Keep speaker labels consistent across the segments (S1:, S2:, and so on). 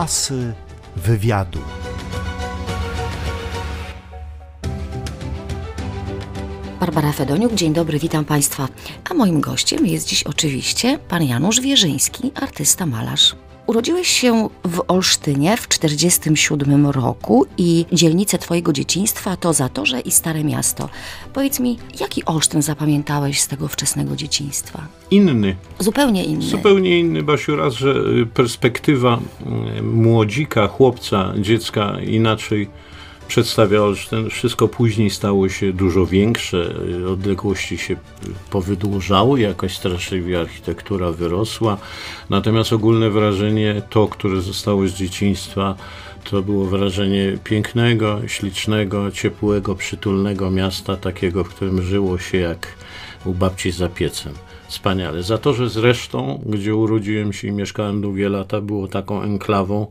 S1: Asy wywiadu.
S2: Barbara Fedoniuk, dzień dobry, witam Państwa. A moim gościem jest dziś oczywiście pan Janusz Wierzyński, artysta malarz. Urodziłeś się w Olsztynie w 1947 roku i dzielnice Twojego dzieciństwa to Zatorze i Stare Miasto. Powiedz mi, jaki Olsztyn zapamiętałeś z tego wczesnego dzieciństwa?
S3: Inny.
S2: Zupełnie inny.
S3: Zupełnie inny, Basiu, raz, że y, perspektywa y, młodzika, chłopca, dziecka inaczej przedstawia Olsztyn. Wszystko później stało się dużo większe, y, odległości się powydłużały, jakoś straszliwie architektura wyrosła. Natomiast ogólne wrażenie, to, które zostało z dzieciństwa, to było wrażenie pięknego, ślicznego, ciepłego, przytulnego miasta, takiego, w którym żyło się jak u babci za piecem. Wspaniale. Za to, że zresztą, gdzie urodziłem się i mieszkałem długie lata, było taką enklawą,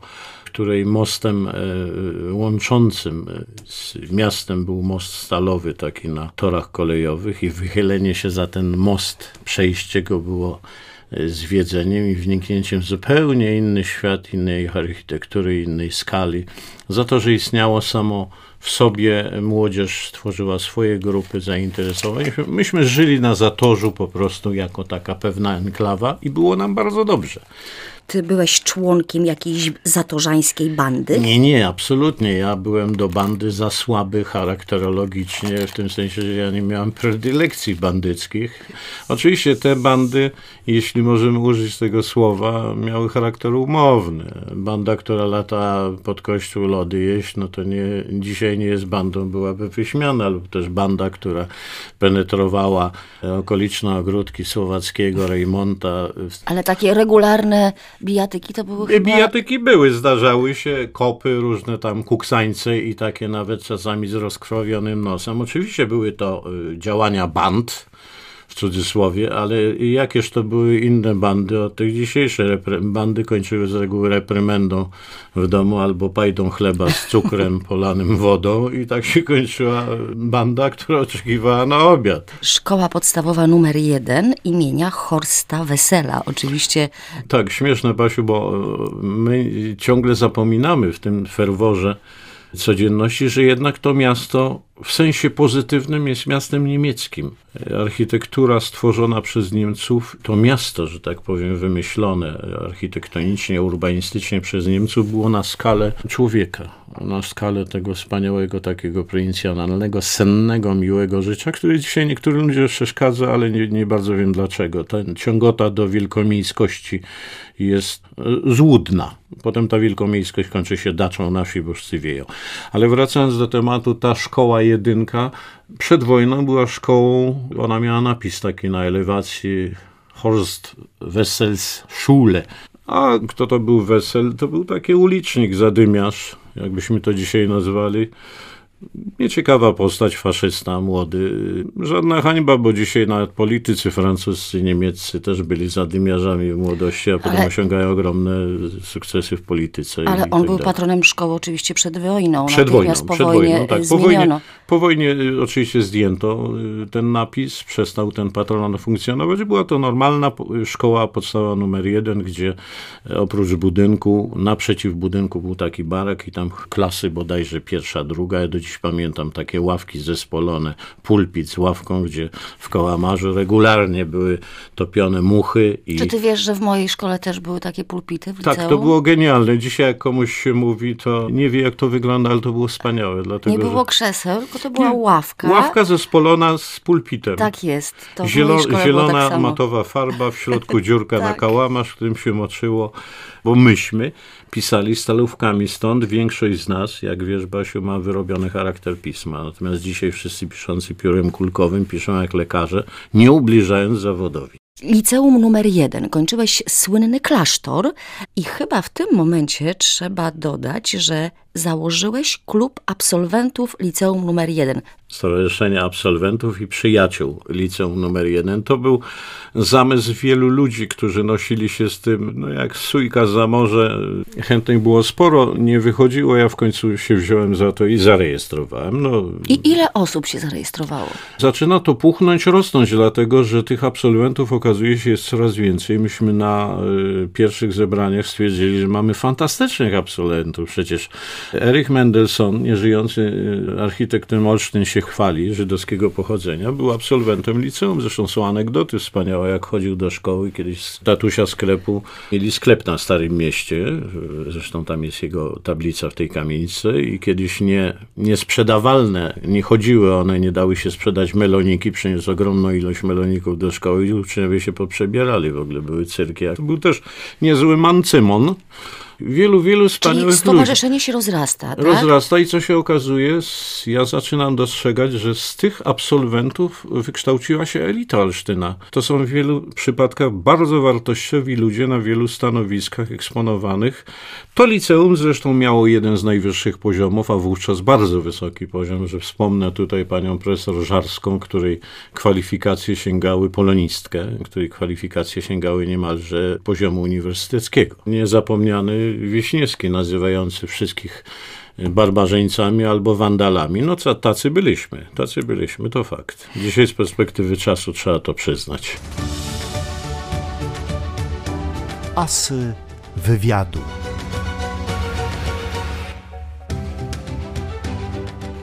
S3: której mostem e, łączącym e, z miastem był most stalowy, taki na torach kolejowych, i wychylenie się za ten most, przejście go było e, zwiedzeniem i wniknięciem w zupełnie inny świat, innej architektury, innej skali. Za to, że istniało samo w sobie młodzież stworzyła swoje grupy zainteresowań. Myśmy żyli na Zatorzu po prostu jako taka pewna enklawa i było nam bardzo dobrze.
S2: Ty byłeś członkiem jakiejś zatorzańskiej bandy?
S3: Nie, nie, absolutnie. Ja byłem do bandy za słaby charakterologicznie, w tym sensie, że ja nie miałem predylekcji bandyckich. Oczywiście te bandy, jeśli możemy użyć tego słowa, miały charakter umowny. Banda, która lata pod kościół lody jeść, no to nie, dzisiaj nie jest bandą, byłaby wyśmiana, lub też banda, która penetrowała okoliczne ogródki Słowackiego, Rejmonta.
S2: Ale takie regularne bijatyki to były chyba...
S3: Bijatyki były, zdarzały się, kopy, różne tam kuksańce i takie nawet czasami z rozkrwawionym nosem. Oczywiście były to y, działania band, w cudzysłowie, ale jakież to były inne bandy od tych dzisiejszych. Bandy kończyły z reguły reprymendą w domu albo pajdą chleba z cukrem polanym wodą i tak się kończyła banda, która oczekiwała na obiad.
S2: Szkoła podstawowa numer jeden imienia Horsta Wesela, oczywiście.
S3: Tak, śmieszne Basiu, bo my ciągle zapominamy w tym ferworze codzienności, że jednak to miasto w sensie pozytywnym jest miastem niemieckim. Architektura stworzona przez Niemców, to miasto, że tak powiem, wymyślone architektonicznie, urbanistycznie przez Niemców, było na skalę człowieka, na skalę tego wspaniałego, takiego prowincjonalnego, sennego, miłego życia, który dzisiaj niektórym ludziom przeszkadza, ale nie, nie bardzo wiem dlaczego. Ten ciągota do wielkomiejskości jest złudna. Potem ta wielkomiejskość kończy się daczą na wsi, bo wieją. Ale wracając do tematu, ta szkoła jedynka przed wojną była szkołą, ona miała napis taki na elewacji Horst Wessels Schule. A kto to był Wessel? To był taki ulicznik, zadymiarz, jakbyśmy to dzisiaj nazwali. Nieciekawa postać, faszysta, młody. Żadna hańba, bo dzisiaj nawet politycy francuscy, niemieccy też byli zadymiarzami w młodości, a potem ale, osiągają ogromne sukcesy w polityce.
S2: Ale on tak był dalej. patronem szkoły oczywiście przed wojną.
S3: Przed wojną, po przed wojnie wojną, tak. Po wojnie, po wojnie oczywiście zdjęto y, ten napis, przestał ten patronat funkcjonować. Była to normalna szkoła podstawowa numer jeden, gdzie oprócz budynku, naprzeciw budynku był taki barak i tam klasy bodajże pierwsza, druga, ja do dziś pamiętam takie ławki zespolone, pulpit z ławką, gdzie w kołamarzu regularnie były topione muchy. I...
S2: Czy ty wiesz, że w mojej szkole też były takie pulpity w
S3: Tak, to było genialne. Dzisiaj jak komuś się mówi, to nie wie jak to wygląda, ale to było wspaniałe. Dlatego,
S2: nie było
S3: że...
S2: krzeseł, tylko to była nie. ławka.
S3: Ławka zespolona z pulpitem.
S2: Tak jest. To
S3: Zielo
S2: tak
S3: zielona
S2: tak
S3: matowa farba, w środku dziurka
S2: tak.
S3: na kałamarz, w którym się moczyło, bo myśmy pisali stalówkami. Stąd większość z nas, jak wiesz, Basiu, ma wyrobiony charakter pisma. Natomiast dzisiaj wszyscy piszący piórem kulkowym piszą jak lekarze, nie ubliżając zawodowi.
S2: Liceum numer jeden. Kończyłeś słynny klasztor i chyba w tym momencie trzeba dodać, że założyłeś klub absolwentów liceum numer 1.
S3: Stowarzyszenie Absolwentów i Przyjaciół Liceum nr 1. To był zamysł wielu ludzi, którzy nosili się z tym, no jak sójka za morze. Chętnych było sporo, nie wychodziło, ja w końcu się wziąłem za to i zarejestrowałem. No,
S2: I ile osób się zarejestrowało?
S3: Zaczyna to puchnąć, rosnąć, dlatego że tych absolwentów okazuje się jest coraz więcej. Myśmy na y, pierwszych zebraniach stwierdzili, że mamy fantastycznych absolwentów. Przecież Erich Mendelssohn, nieżyjący y, architektem Olsztyn się chwali, żydowskiego pochodzenia, był absolwentem liceum. Zresztą są anegdoty wspaniałe, jak chodził do szkoły. Kiedyś z tatusia sklepu mieli sklep na Starym Mieście. Zresztą tam jest jego tablica w tej kamienicy i kiedyś nie, niesprzedawalne, nie chodziły one, nie dały się sprzedać meloniki. Przyniósł ogromną ilość meloników do szkoły i uczniowie się poprzebierali. W ogóle były cyrki. Był też niezły mancymon. Wielu, wielu wspaniałych
S2: Czyli
S3: ludzi.
S2: stowarzyszenie się rozrasta, tak?
S3: Rozrasta i co się okazuje, ja zaczynam dostrzegać, że z tych absolwentów wykształciła się elita Olsztyna. To są w wielu przypadkach bardzo wartościowi ludzie na wielu stanowiskach eksponowanych. To liceum zresztą miało jeden z najwyższych poziomów, a wówczas bardzo wysoki poziom, że wspomnę tutaj panią profesor Żarską, której kwalifikacje sięgały, polonistkę, której kwalifikacje sięgały niemalże poziomu uniwersyteckiego. Niezapomniany Wiśniewski, nazywający wszystkich barbarzyńcami albo wandalami. No co, tacy byliśmy, tacy byliśmy, to fakt. Dzisiaj z perspektywy czasu trzeba to przyznać.
S1: Asy wywiadu.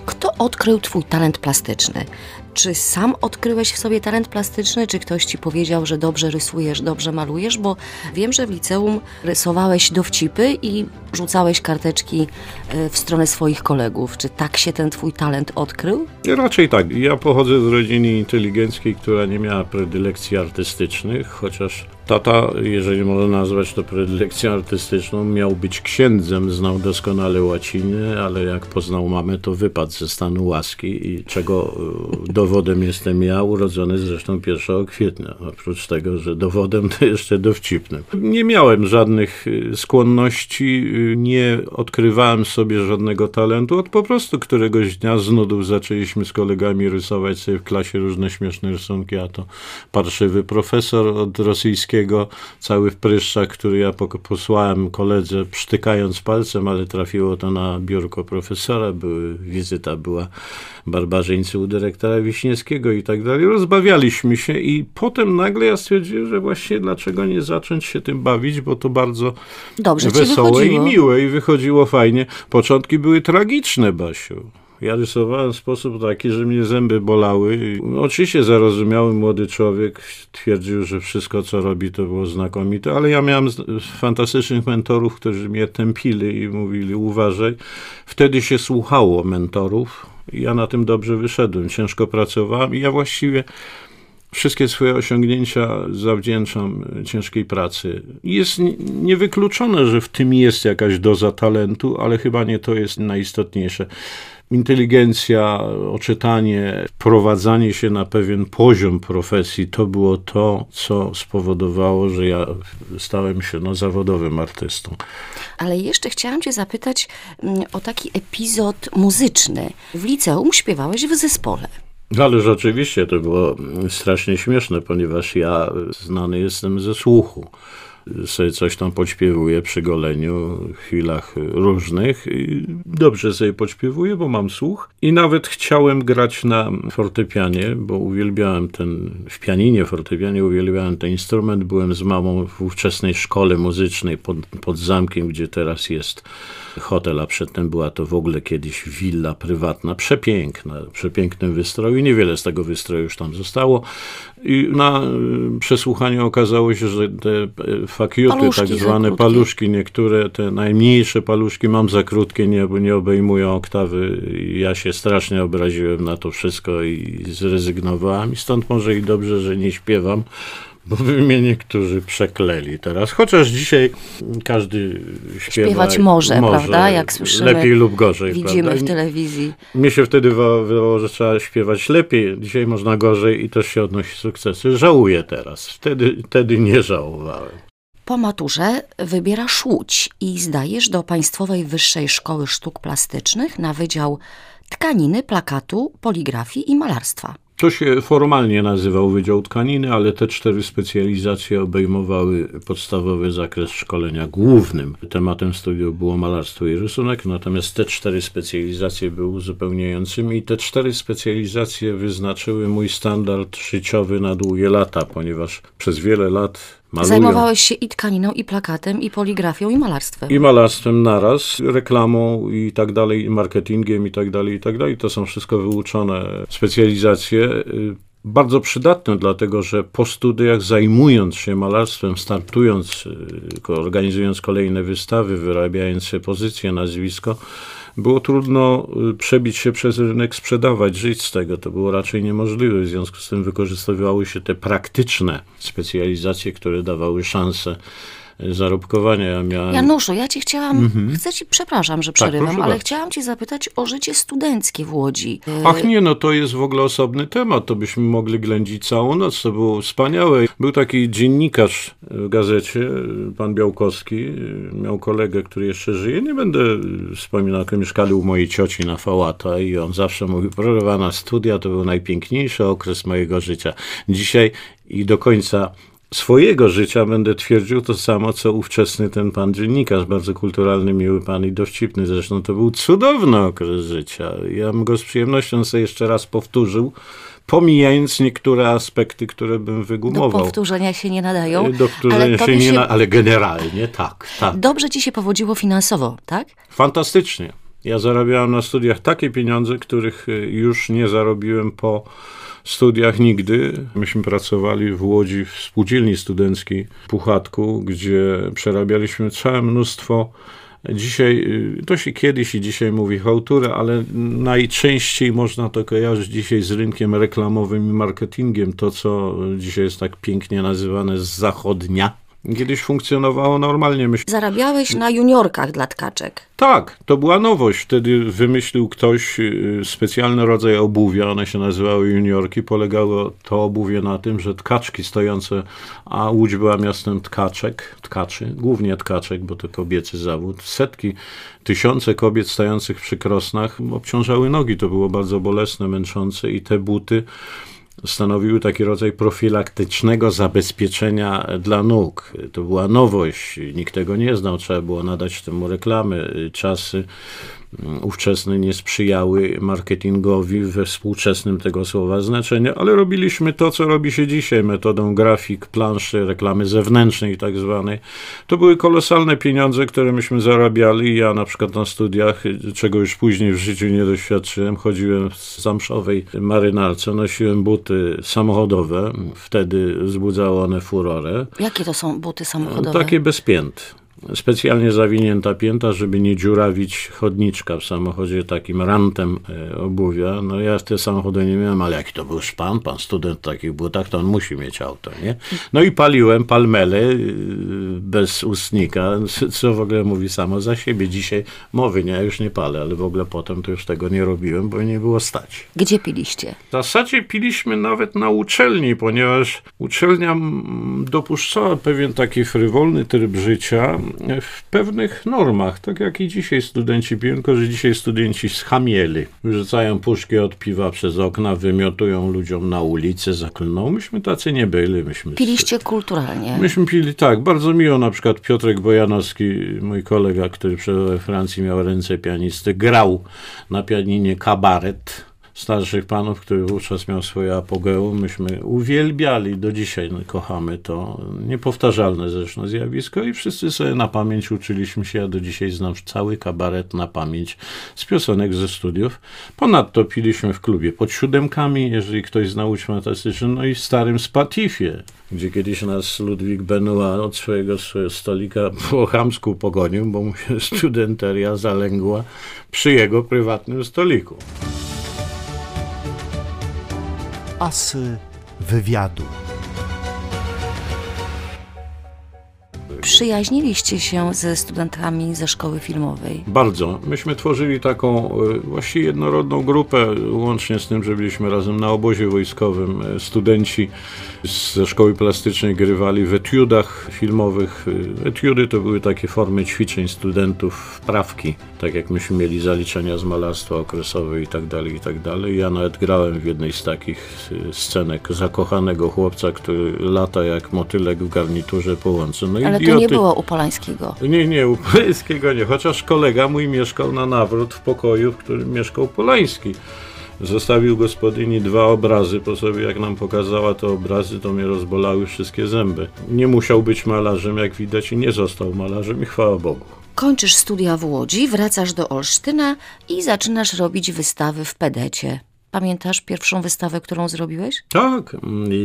S2: Kto odkrył twój talent plastyczny? Czy sam odkryłeś w sobie talent plastyczny, czy ktoś ci powiedział, że dobrze rysujesz, dobrze malujesz? Bo wiem, że w liceum rysowałeś dowcipy i rzucałeś karteczki e, w stronę swoich kolegów. Czy tak się ten twój talent odkrył?
S3: Raczej tak. Ja pochodzę z rodziny inteligenckiej, która nie miała predylekcji artystycznych, chociaż tata, jeżeli można nazwać to predylekcją artystyczną, miał być księdzem, znał doskonale łacinę, ale jak poznał mamę, to wypadł ze stanu łaski i czego y, dowodem jestem ja, urodzony zresztą 1 kwietnia. Oprócz tego, że dowodem to jeszcze dowcipnym. Nie miałem żadnych y, skłonności, y, nie odkrywałem sobie żadnego talentu. Od po prostu któregoś dnia z nudów zaczęliśmy z kolegami rysować sobie w klasie różne śmieszne rysunki, a to parszywy profesor od rosyjskiego, cały w pryszczach, który ja posłałem koledze, przytykając palcem, ale trafiło to na biurko profesora, były, wizyta była barbarzyńcy u dyrektora Wiśniewskiego i tak dalej. Rozbawialiśmy się i potem nagle ja stwierdziłem, że właśnie dlaczego nie zacząć się tym bawić, bo to bardzo
S2: Dobrze
S3: wesołe i miłe i wychodziło fajnie. Początki były tragiczne, Basiu. Ja rysowałem w sposób taki, że mnie zęby bolały. Oczywiście zarozumiały młody człowiek twierdził, że wszystko co robi to było znakomite, ale ja miałem fantastycznych mentorów, którzy mnie tępili i mówili uważaj. Wtedy się słuchało mentorów. i Ja na tym dobrze wyszedłem. Ciężko pracowałem i ja właściwie wszystkie swoje osiągnięcia zawdzięczam ciężkiej pracy. Jest niewykluczone, że w tym jest jakaś doza talentu, ale chyba nie to jest najistotniejsze. Inteligencja, oczytanie, wprowadzanie się na pewien poziom profesji to było to, co spowodowało, że ja stałem się no, zawodowym artystą.
S2: Ale jeszcze chciałam cię zapytać mm, o taki epizod muzyczny. W liceum śpiewałeś w zespole.
S3: Ależ oczywiście to było strasznie śmieszne, ponieważ ja znany jestem ze słuchu. Sobie coś tam podśpiewuję przy goleniu, w chwilach różnych. I dobrze sobie podśpiewuję, bo mam słuch. I nawet chciałem grać na fortepianie, bo uwielbiałem ten, w pianinie, fortepianie uwielbiałem ten instrument. Byłem z mamą w ówczesnej szkole muzycznej pod, pod zamkiem, gdzie teraz jest hotel, a przedtem była to w ogóle kiedyś willa prywatna, przepiękna, w przepięknym wystroju. Niewiele z tego wystroju już tam zostało. I na y, przesłuchaniu okazało się, że te y, fakiuty,
S2: Paluszki
S3: tak zwane paluszki, niektóre, te najmniejsze paluszki mam za krótkie, nie, bo nie obejmują oktawy. Ja się strasznie obraziłem na to wszystko i zrezygnowałem. I stąd może i dobrze, że nie śpiewam. Bo by mnie niektórzy przekleli teraz. Chociaż dzisiaj każdy śpiewa.
S2: Śpiewać może, prawda? Jak słyszymy,
S3: Lepiej lub gorzej.
S2: Widzimy
S3: prawda?
S2: w telewizji.
S3: Mnie się wtedy wa- wydawało, że trzeba śpiewać lepiej. Dzisiaj można gorzej i też się odnosi sukcesy. Żałuję teraz. Wtedy, wtedy nie żałowałem.
S2: Po maturze wybierasz Łódź i zdajesz do Państwowej Wyższej Szkoły Sztuk Plastycznych na Wydział Tkaniny, Plakatu, Poligrafii i Malarstwa.
S3: To się formalnie nazywał Wydział Tkaniny, ale te cztery specjalizacje obejmowały podstawowy zakres szkolenia. Głównym tematem studiów było malarstwo i rysunek, natomiast te cztery specjalizacje były uzupełniającymi i te cztery specjalizacje wyznaczyły mój standard życiowy na długie lata, ponieważ przez wiele lat malując...
S2: Zajmowałeś się i tkaniną, i plakatem, i poligrafią, i malarstwem.
S3: I malarstwem naraz, reklamą i tak dalej, i marketingiem i tak dalej, i tak dalej. To są wszystko wyuczone specjalizacje. y, Bardzo przydatne, dlatego że po studiach, zajmując się malarstwem, startując, y, organizując kolejne wystawy, wyrabiając pozycję, nazwisko, było trudno y, przebić się przez rynek, sprzedawać, żyć z tego. To było raczej niemożliwe. W związku z tym wykorzystywały się te praktyczne specjalizacje, które dawały szansę zarobkowania. Ja miałem...
S2: Januszu, ja ci chciałam, chcę ci, przepraszam, że przerywam,
S3: Mhm. Tak,
S2: ale
S3: bardzo.
S2: chciałam ci zapytać o życie studenckie w Łodzi.
S3: Ach nie, no to jest w ogóle osobny temat, to byśmy mogli ględzić całą noc, to było wspaniałe. Był taki dziennikarz w gazecie, pan Białkowski, miał kolegę, który jeszcze żyje, nie będę wspominał, jak mieszkali u mojej cioci na Fałata i on zawsze mówił, proszę na studia to był najpiękniejszy okres mojego życia. Dzisiaj i do końca swojego życia będę twierdził to samo, co ówczesny ten pan dziennikarz, bardzo kulturalny, miły pan i dowcipny. Zresztą to był cudowny okres życia. Ja bym go z przyjemnością sobie jeszcze raz powtórzył, pomijając niektóre aspekty, które bym
S2: Do
S3: wygumował.
S2: powtórzenia się nie nadają.
S3: Do powtórzenia
S2: ale
S3: się nie
S2: się
S3: na, ale generalnie tak, tak.
S2: Dobrze ci się powodziło finansowo, tak?
S3: Fantastycznie. Ja zarabiałem na studiach takie pieniądze, których y, już nie zarobiłem po studiach nigdy. Myśmy pracowali w Łodzi w spółdzielni studenckiej Puchatku, gdzie przerabialiśmy całe mnóstwo Dzisiaj, y, to się kiedyś i dzisiaj mówi hałturę, ale najczęściej można to kojarzyć dzisiaj z rynkiem reklamowym i marketingiem. To, co dzisiaj jest tak pięknie nazywane z zachodnia. Kiedyś funkcjonowało normalnie. Myśmy
S2: Zarabiałeś na juniorkach dla tkaczek.
S3: tak, to była nowość. Wtedy wymyślił ktoś y, specjalny rodzaj obuwia, one się nazywały juniorki. Polegało to obuwie na tym, że tkaczki stojące, a Łódź była miastem tkaczek, tkaczy, głównie tkaczek, bo to kobiecy zawód. Setki, tysiące kobiet stojących przy krosnach obciążały nogi. To było bardzo bolesne, męczące i te buty stanowiły taki rodzaj profilaktycznego zabezpieczenia dla nóg. To była nowość, nikt tego nie znał, trzeba było nadać temu reklamy. Czasy ówczesne nie sprzyjały marketingowi we współczesnym tego słowa znaczeniu, ale robiliśmy to, co robi się dzisiaj metodą grafik, planszy, reklamy zewnętrznej tak zwanej. To były kolosalne pieniądze, które myśmy zarabiali. Ja na przykład na studiach, czego już później w życiu nie doświadczyłem, chodziłem w zamszowej marynarce, nosiłem buty samochodowe. Wtedy wzbudzały one furorę.
S2: Jakie to są buty samochodowe?
S3: Takie bez pięt. Specjalnie zawinięta pięta, żeby nie dziurawić chodniczka w samochodzie takim rantem e, obuwia. No ja te samochody nie miałem, ale jaki to był szpan, pan student w takich butach, to on musi mieć auto, nie? No i paliłem palmele y, bez ustnika, co w ogóle mówi samo za siebie. Dzisiaj mowy nie, ja już nie palę, ale w ogóle potem to już tego nie robiłem, bo nie było stać.
S2: Gdzie piliście?
S3: W zasadzie piliśmy nawet na uczelni, ponieważ uczelnia mm, dopuszczała pewien taki frywolny tryb życia w pewnych normach, tak jak i dzisiaj studenci piją, tylko że dzisiaj studenci schamieli. Wyrzucają puszki od piwa przez okna, wymiotują ludziom na ulicę, zaklną. Myśmy tacy nie byli. Myśmy
S2: Piliście kulturalnie.
S3: Myśmy pili tak, bardzo miło, na przykład Piotrek Bojanowski, mój kolega, który przebywał we Francji, miał ręce pianisty, grał na pianinie kabaret starszych panów, który wówczas miał swoje apogeum. Myśmy uwielbiali, do dzisiaj kochamy to, niepowtarzalne zresztą zjawisko i wszyscy sobie na pamięć uczyliśmy się, ja do dzisiaj znam cały kabaret na pamięć z piosenek ze studiów. Ponadto piliśmy w klubie pod siódemkami, jeżeli ktoś zna łódź fantastyczną, no i w starym Spatifie, gdzie kiedyś nas Ludwik Benoit od swojego, swojego stolika po chamsku pogonił, bo mu się studenteria zalęgła przy jego prywatnym stoliku.
S1: Asy wywiadu.
S2: Przyjaźniliście się ze studentami ze szkoły filmowej.
S3: Bardzo. Myśmy tworzyli taką e, właściwie jednorodną grupę, łącznie z tym, że byliśmy razem na obozie wojskowym. E, Studenci ze szkoły plastycznej grywali w etiudach filmowych. E, Etiudy to były takie formy ćwiczeń studentów, wprawki, tak jak myśmy mieli zaliczenia z malarstwa okresowe i tak dalej, i tak dalej. Ja nawet grałem w jednej z takich scenek zakochanego chłopca, który lata jak motylek w garniturze po łące. No
S2: Ale to nie było u Polańskiego.
S3: Nie, nie, u Polańskiego nie, chociaż kolega mój mieszkał na nawrót w pokoju, w którym mieszkał Polański. Zostawił gospodyni dwa obrazy po sobie, jak nam pokazała te obrazy, to mnie rozbolały wszystkie zęby. Nie musiał być malarzem, jak widać, i nie został malarzem, i chwała Bogu.
S2: Kończysz studia w Łodzi, wracasz do Olsztyna i zaczynasz robić wystawy w Pedecie. Pamiętasz pierwszą wystawę, którą zrobiłeś?
S3: Tak,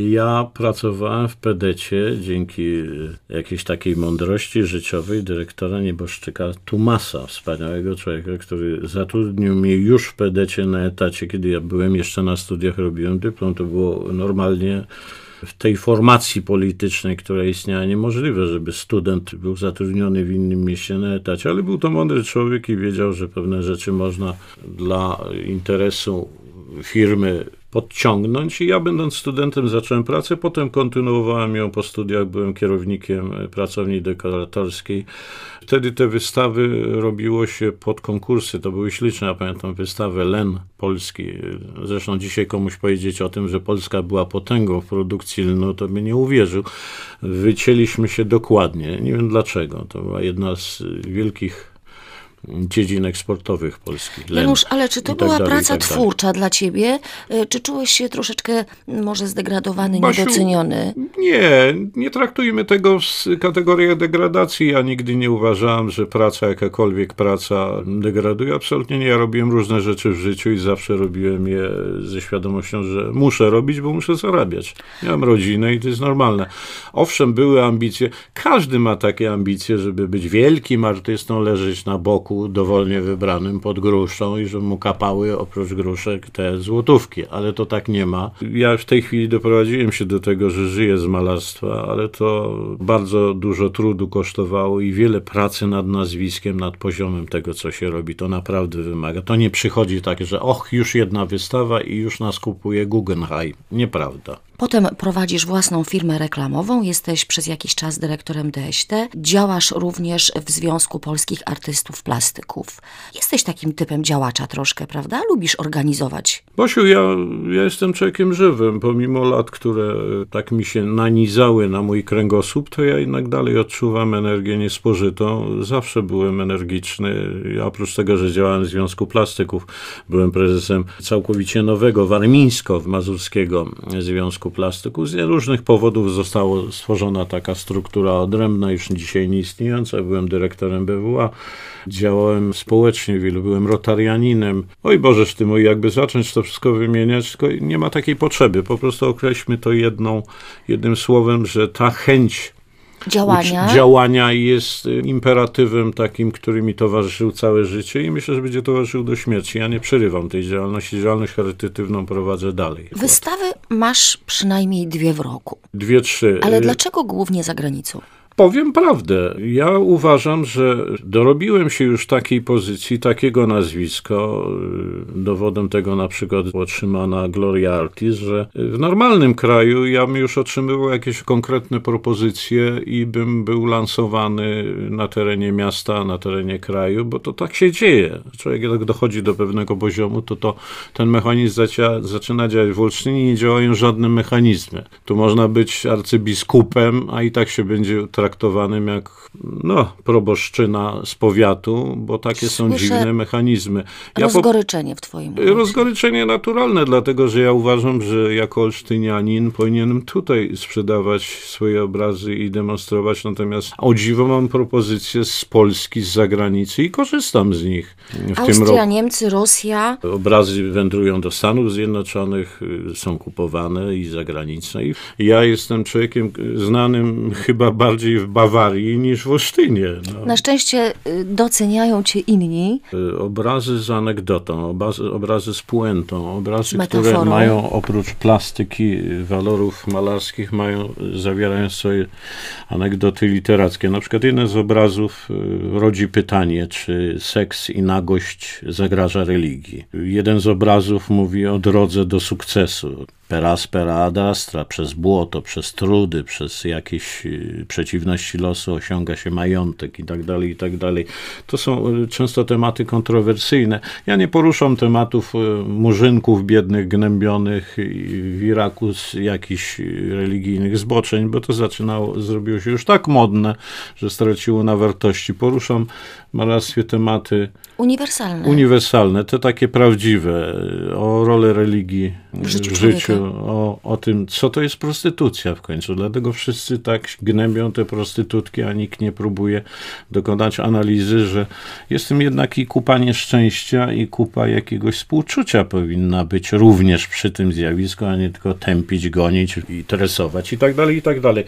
S3: ja pracowałem w Pedecie dzięki y, jakiejś takiej mądrości życiowej dyrektora nieboszczyka Tumasa, wspaniałego człowieka, który zatrudnił mnie już w Pedecie na etacie, kiedy ja byłem jeszcze na studiach, robiłem dyplom. To było normalnie w tej formacji politycznej, która istniała, niemożliwe, żeby student był zatrudniony w innym mieście na etacie, ale był to mądry człowiek i wiedział, że pewne rzeczy można dla interesu firmy podciągnąć i ja będąc studentem zacząłem pracę, potem kontynuowałem ją po studiach, byłem kierownikiem e, pracowni dekoratorskiej. Wtedy te wystawy robiło się pod konkursy, to były śliczne, ja pamiętam wystawę Len Polski. Zresztą dzisiaj komuś powiedzieć o tym, że Polska była potęgą w produkcji lnu, to by nie uwierzył. Wycięliśmy się dokładnie, nie wiem dlaczego, to była jedna z wielkich dziedzin eksportowych Polski. Len
S2: Janusz, ale czy to
S3: tak
S2: była
S3: dalej,
S2: praca
S3: tak
S2: twórcza dla ciebie? Y, Czy czułeś się troszeczkę może zdegradowany,
S3: Basiu,
S2: niedoceniony?
S3: Nie, nie traktujmy tego w kategoriach degradacji. Ja nigdy nie uważałem, że praca, jakakolwiek praca degraduje. Absolutnie nie. Ja robiłem różne rzeczy w życiu i zawsze robiłem je ze świadomością, że muszę robić, bo muszę zarabiać. Miałem rodzinę i to jest normalne. Owszem, były ambicje. Każdy ma takie ambicje, żeby być wielkim artystą, leżeć na boku, dowolnie wybranym pod gruszą i żeby mu kapały oprócz gruszek te złotówki, ale to tak nie ma. Ja w tej chwili doprowadziłem się do tego, że żyję z malarstwa, ale to bardzo dużo trudu kosztowało i wiele pracy nad nazwiskiem, nad poziomem tego, co się robi. To naprawdę wymaga. To nie przychodzi tak, że och, już jedna wystawa i już nas kupuje Guggenheim. Nieprawda.
S2: Potem prowadzisz własną firmę reklamową, jesteś przez jakiś czas dyrektorem DST, działasz również w Związku Polskich Artystów Plastyków. Jesteś takim typem działacza troszkę, prawda? Lubisz organizować.
S3: Bosiu, ja, ja jestem człowiekiem żywym. Pomimo lat, które tak mi się nanizały na mój kręgosłup, to ja jednak dalej odczuwam energię niespożytą. Zawsze byłem energiczny. Oprócz tego, że działałem w Związku Plastyków, byłem prezesem całkowicie nowego, warmińsko-mazurskiego Związku Plastyków. Z różnych powodów została stworzona taka struktura odrębna, już dzisiaj nieistniejąca. Byłem dyrektorem BWA. Działałem społecznie wielu, byłem rotarianinem. Oj Bożeż ty mój, jakby zacząć to wszystko wymieniać, tylko nie ma takiej potrzeby. Po prostu określmy to jedną, jednym słowem, że ta chęć
S2: Działania.
S3: działania jest y, imperatywem takim, który mi towarzyszył całe życie i myślę, że będzie towarzyszył do śmierci. Ja nie przerywam tej działalności. Działalność charytatywną prowadzę dalej.
S2: Wystawy masz przynajmniej dwie w roku.
S3: Dwie, trzy.
S2: Ale
S3: Y,
S2: dlaczego głównie za granicą?
S3: Powiem prawdę. Ja uważam, że dorobiłem się już takiej pozycji, takiego nazwiska. Dowodem tego na przykład otrzymana Gloria Artis, że w normalnym kraju ja bym już otrzymywał jakieś konkretne propozycje i bym był lansowany na terenie miasta, na terenie kraju, bo to tak się dzieje. Człowiek jak dochodzi do pewnego poziomu, to, to ten mechanizm zacia, zaczyna działać. W Olsztynie nie działają żadne mechanizmy. Tu można być arcybiskupem, a i tak się będzie traktowanym jak no, proboszczyna z powiatu, bo takie są
S2: Słyszę
S3: dziwne mechanizmy. po-
S2: Rozgoryczenie w twoim głosie.
S3: Rozgoryczenie naturalne, dlatego że ja uważam, że jako olsztynianin powinienem tutaj sprzedawać swoje obrazy i demonstrować, natomiast o dziwo mam propozycje z Polski, z zagranicy i korzystam z nich. W
S2: Austria, Niemcy, Rosja.
S3: obrazy wędrują do Stanów Zjednoczonych, są kupowane i za granicą. I ja jestem człowiekiem znanym chyba bardziej bardziej w Bawarii niż w Olsztynie. No.
S2: Na szczęście y, doceniają cię inni.
S3: Y, Obrazy z anegdotą, obrazy, obrazy z puentą, obrazy, które mają oprócz plastyki y, walorów malarskich, mają, zawierają sobie anegdoty literackie. Na przykład jeden z obrazów rodzi pytanie, czy seks i nagość zagraża religii. Jeden z obrazów mówi o drodze do sukcesu. Per aspera ad astra, przez błoto, przez trudy, przez jakieś y, przeciwności losu osiąga się majątek i tak dalej, i tak dalej. To są y, często tematy kontrowersyjne. Ja nie poruszam tematów y, murzynków biednych, gnębionych w Iraku z jakichś religijnych zboczeń, bo to zaczynało, zrobiło się już tak modne, że straciło na wartości. Poruszam malarstwie tematy
S2: Uniwersalne.
S3: uniwersalne, te takie prawdziwe, o rolę religii
S2: W życiu
S3: w życiu o, o tym, co to jest prostytucja w końcu. Dlatego wszyscy tak gnębią te prostytutki, a nikt nie próbuje dokonać analizy, że jest tym jednak i kupa nieszczęścia, i kupa jakiegoś współczucia powinna być również przy tym zjawisku, a nie tylko tępić, gonić i tresować i tak dalej, i tak dalej.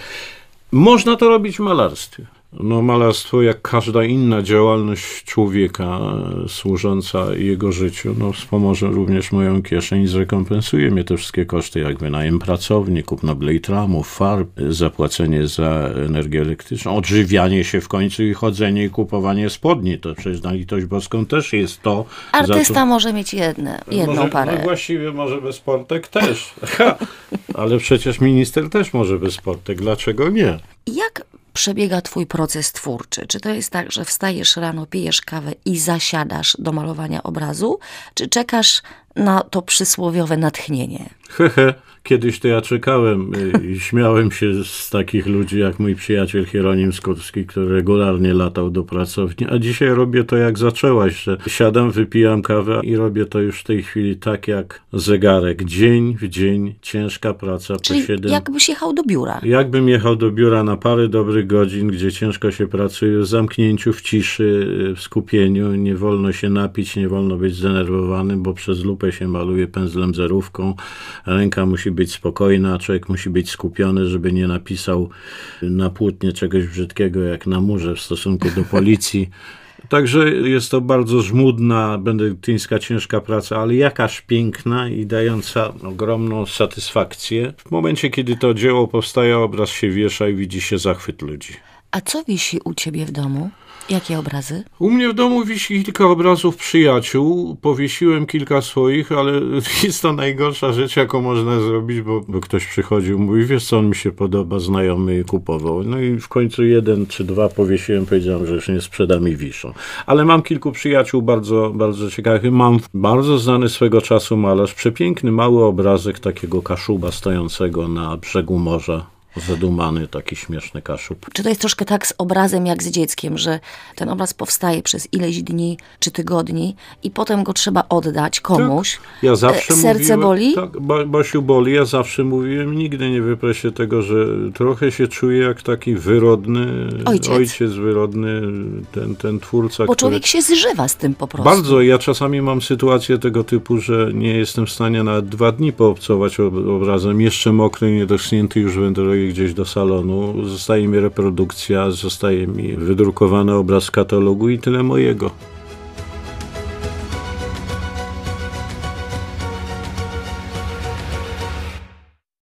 S3: Można to robić w malarstwie. No, malarstwo, jak każda inna działalność człowieka e, służąca jego życiu, no, wspomoże również moją kieszeń i zrekompensuje mnie te wszystkie koszty, jak wynajem pracowni, kupno blejtramów, farb, zapłacenie za energię elektryczną, odżywianie się w końcu i chodzenie i kupowanie spodni. To przecież na litość boską też jest to.
S2: Artysta
S3: co-
S2: może mieć jedne, jedną
S3: może,
S2: parę.
S3: No właściwie może bez sportek też. Ha! Ale przecież minister też może bez sportek. Dlaczego nie?
S2: Jak przebiega twój proces twórczy? Czy to jest tak, że wstajesz rano, pijesz kawę i zasiadasz do malowania obrazu? Czy czekasz na to przysłowiowe natchnienie?
S3: Hehe, kiedyś to ja czekałem y, i śmiałem się z takich ludzi jak mój przyjaciel Hieronim Skórski, który regularnie latał do pracowni, a dzisiaj robię to jak zaczęłaś, że siadam, wypijam kawę i robię to już w tej chwili tak jak zegarek. Dzień w dzień, ciężka praca po
S2: Czyli
S3: 7
S2: jakbyś jechał do biura.
S3: Jakbym jechał do biura na parę dobrych godzin, gdzie ciężko się pracuje, w zamknięciu, w ciszy, w skupieniu, nie wolno się napić, nie wolno być zdenerwowanym, bo przez lupę się maluje pędzlem zerówką, ręka musi być spokojna, człowiek musi być skupiony, żeby nie napisał na płótnie czegoś brzydkiego, jak na murze w stosunku do policji. Także jest to bardzo żmudna, benedyktyńska, ciężka praca, ale jakaż piękna i dająca ogromną satysfakcję. W momencie, kiedy to dzieło powstaje, obraz się wiesza i widzi się zachwyt ludzi.
S2: A co wisi u ciebie w domu? Jakie obrazy?
S3: U mnie w domu wisi kilka obrazów przyjaciół. Powiesiłem kilka swoich, ale jest to najgorsza rzecz, jaką można zrobić, bo, bo ktoś przychodził, mówi, wiesz co, on mi się podoba, znajomy i kupował. No i w końcu jeden czy dwa powiesiłem, powiedziałem, że już nie sprzedam i wiszą. Ale mam kilku przyjaciół bardzo, bardzo ciekawych. Mam bardzo znany swego czasu malarz, przepiękny, mały obrazek takiego kaszuba stojącego na brzegu morza. Zadumany, taki śmieszny kaszub.
S2: Czy to jest troszkę tak z obrazem jak z dzieckiem, że ten obraz powstaje przez ileś dni czy tygodni i potem go trzeba oddać komuś?
S3: Ja zawsze
S2: E, Serce
S3: mówiłem,
S2: boli?
S3: Tak, Ba- Basiu boli. Ja zawsze mówiłem, nigdy nie wyprę się tego, że trochę się czuję jak taki wyrodny
S2: Ojciec.
S3: wyrodny, ten, ten twórca,
S2: Bo
S3: który...
S2: człowiek się zżywa z tym po prostu.
S3: Bardzo. Ja czasami mam sytuację tego typu, że nie jestem w stanie nawet dwa dni poobcować ob- obrazem. Jeszcze mokry, niedoschnięty, już gdzieś do salonu. Zostaje mi reprodukcja, zostaje mi wydrukowany obraz z katalogu i tyle mojego.